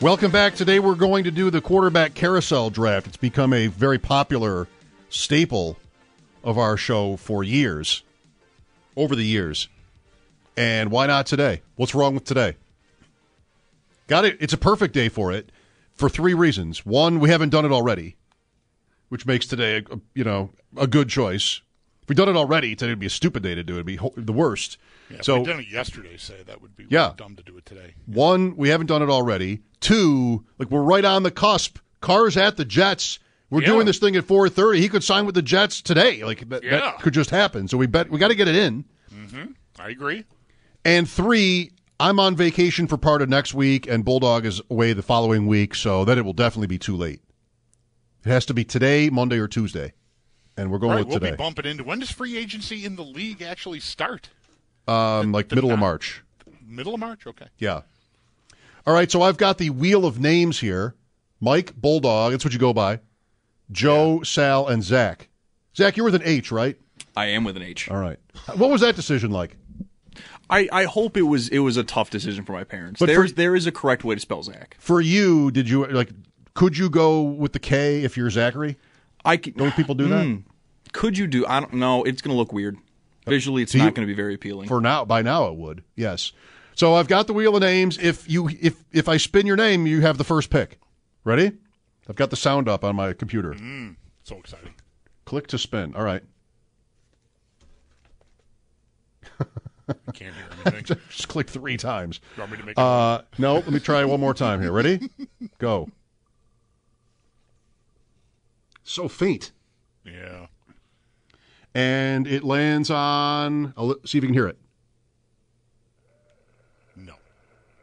Welcome back. Today we're going to do the quarterback carousel draft. It's become a very popular staple of our show for years, over the years. And why not today? What's wrong with today? Got it. It's a perfect day for it for three reasons. One, we haven't done it already, which makes today, a, you know, a good choice. If we'd done it already, today would be a stupid day to do it. It'd be ho- the worst. Yeah, if so we'd done it yesterday, say that would be Yeah. dumb to do it today. One, we haven't done it already. Two, like we're right on the cusp. Carr's at the Jets. We're Yeah. doing this thing at four thirty. He could sign with the Jets today. Like that, Yeah. that could just happen. So we bet we got to get it in. Mm-hmm. I agree. And three, I'm on vacation for part of next week, and Bulldog is away the following week. So then it will definitely be too late. It has to be today, Monday, or Tuesday, and we're going All right, with we'll today. be bumping into. When does free agency in the league actually start? um, like the middle of March. Middle of March. Okay. Yeah. All right, so I've got the wheel of names here. Mike, Bulldog, that's what you go by. Joe, Sal, and Zach. Zach, you're with an H, right? I am with an H. All right. What was that decision like? I, I hope it was it was a tough decision for my parents. But there is there is a correct way to spell Zach. For you, did you like could you go with the K if you're Zachary? I c- Don't people do that? could you do? I don't know. It's going to look weird. Visually, it's So you- not going to be very appealing. For now, by now it would. Yes. So I've got the wheel of names. If you if if I spin your name, you have the first pick. Ready? I've got the sound up on my computer. So exciting. Click to spin. All right. I can't hear anything. Just click three times. you want me to make it? Uh, no, let me try one more time here. Ready? Go. So faint. yeah. And it lands on. I'll see if you can hear it. No.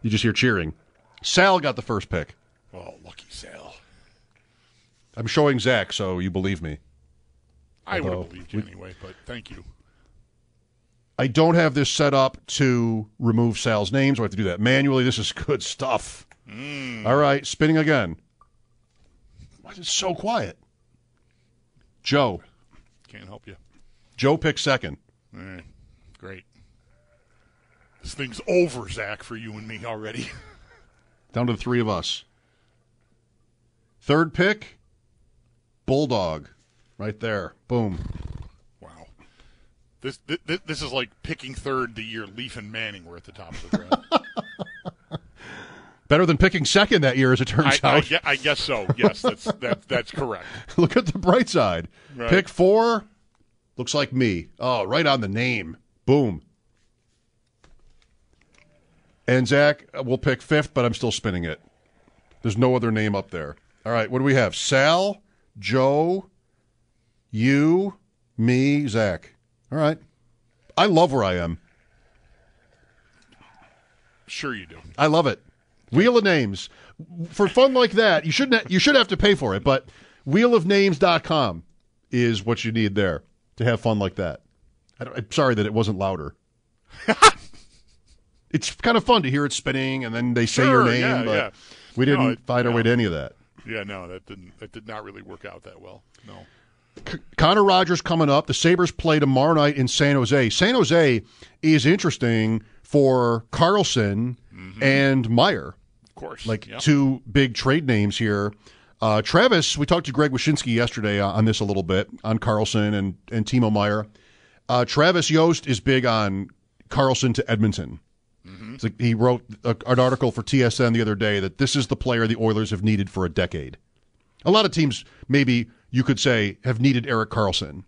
You just hear cheering. Sal got the first pick. Oh, lucky Sal. I'm showing Zach, so you believe me. I would Although have believed you anyway, but thank you. I don't have this set up to remove Sal's names. I have to do that manually. This is good stuff. Mm. All right, spinning again. Why is it so quiet? Joe. Can't help you. Joe picks second. All right. Great. This thing's over, Zach, for you and me already. Down to the three of us. Third pick, Bulldog. Right there. Boom. wow. This, this this is like picking third the year Leaf and Manning were at the top of the draft. Better than picking second that year, as it turns I, out. gue- I guess so. Yes, that's that, that's correct. Look at the bright side. Right. Pick four. Looks like me. Oh, right on the name. Boom. And Zach uh, will pick fifth, but I'm still spinning it. There's no other name up there. All right, what do we have? Sal, Joe, you, me, Zach. All right. I love where I am. Sure you do. I love it. Wheel of Names. For fun like that, you shouldn't you should have to pay for it, but wheelofnames.com is what you need there to have fun like that. I I'm sorry that it wasn't louder. it's kind of fun to hear it spinning and then they say your name, yeah, but yeah. we didn't No, it- find our way to any of that. Yeah, no, that didn't that did not really work out that well. No. Connor Rogers coming up. The Sabres play tomorrow night in San Jose. San Jose is interesting for Karlsson mm-hmm. and Meier. Of course. like Yep. two big trade names here. Uh, Travis, we talked to Greg Wyshynski yesterday uh, on this a little bit on Karlsson and and Timo Meier. Uh, Travis Yost is big on Karlsson to Edmonton. It's like he wrote a, an article for TSN the other day that this is the player the Oilers have needed for a decade. A lot of teams, maybe you could say, have needed Erik Karlsson,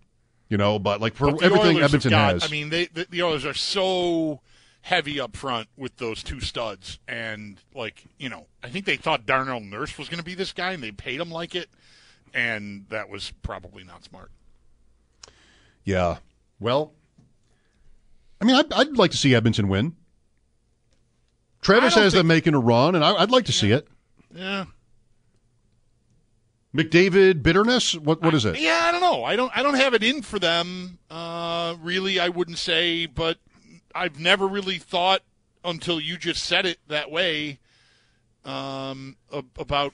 you know, but like for But everything Oilers Edmonton got, has. I mean, they the, the Oilers are so heavy up front with those two studs, and like you know, I think they thought Darnell Nurse was going to be this guy, and they paid him like it, and that was probably not smart. Yeah. Well, I mean, I'd, I'd like to see Edmonton win. Travis I has them making a run, and I, I'd like to see it. Yeah. McDavid bitterness? What what is it? Yeah, I don't know. I don't. I don't have it in for them. Uh, really, I wouldn't say, but I've never really thought until you just said it that way um, about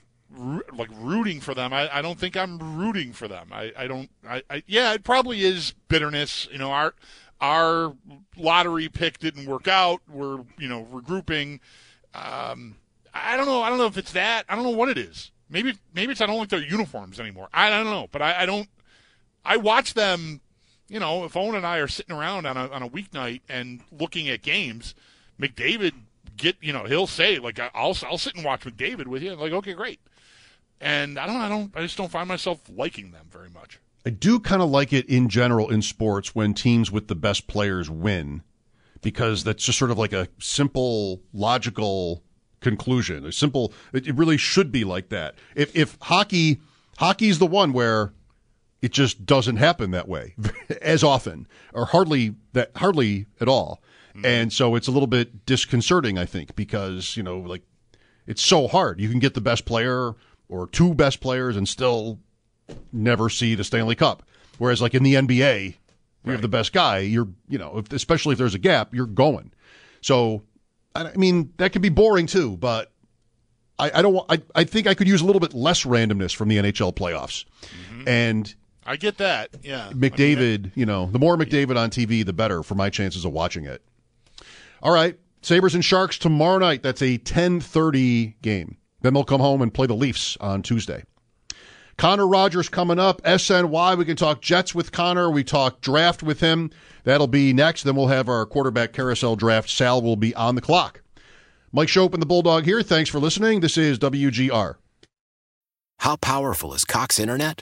like rooting for them. I, I don't think I'm rooting for them. I, I don't. I, I yeah, it probably is bitterness. You know, our our lottery pick didn't work out. We're you know regrouping. Um, I don't know. I don't know if it's that. I don't know what it is. Maybe maybe it's I don't like their uniforms anymore. I don't know, but I, I don't. I watch them. You know, if Owen and I are sitting around on a on a weeknight and looking at games, McDavid get you know he'll say like I'll I'll sit and watch McDavid with you. Like okay, great. And I don't I don't I just don't find myself liking them very much. I do kind of like it in general in sports when teams with the best players win, because that's just sort of like a simple, logical conclusion. A simple. It, it really should be like that. If if hockey, hockey's the one where it just doesn't happen that way as often, or hardly that hardly at all, hmm. and so it's a little bit disconcerting. I think because you know like it's so hard. You can get the best player or two best players and still never see the Stanley Cup. Whereas, like in the NBA, you have the best guy. You're, you know, if, especially if there's a gap, you're going. So, I mean, that can be boring too. But I, I don't. I, I think I could use a little bit less randomness from the NHL playoffs. Mm-hmm. And I get that. Yeah, I mean, McDavid, you know, the more McDavid on TV, the better for my chances of watching it. All right, Sabres and Sharks tomorrow night. That's a 10:30 game. Then they'll come home and play the Leafs on Tuesday. Connor Rogers coming up. SNY. We can talk Jets with Connor. We talk draft with him. That'll be next. Then we'll have our quarterback carousel draft. Sal will be on the clock. Mike Schopp and the Bulldog here. Thanks for listening. This is WGR. How powerful is Cox Internet?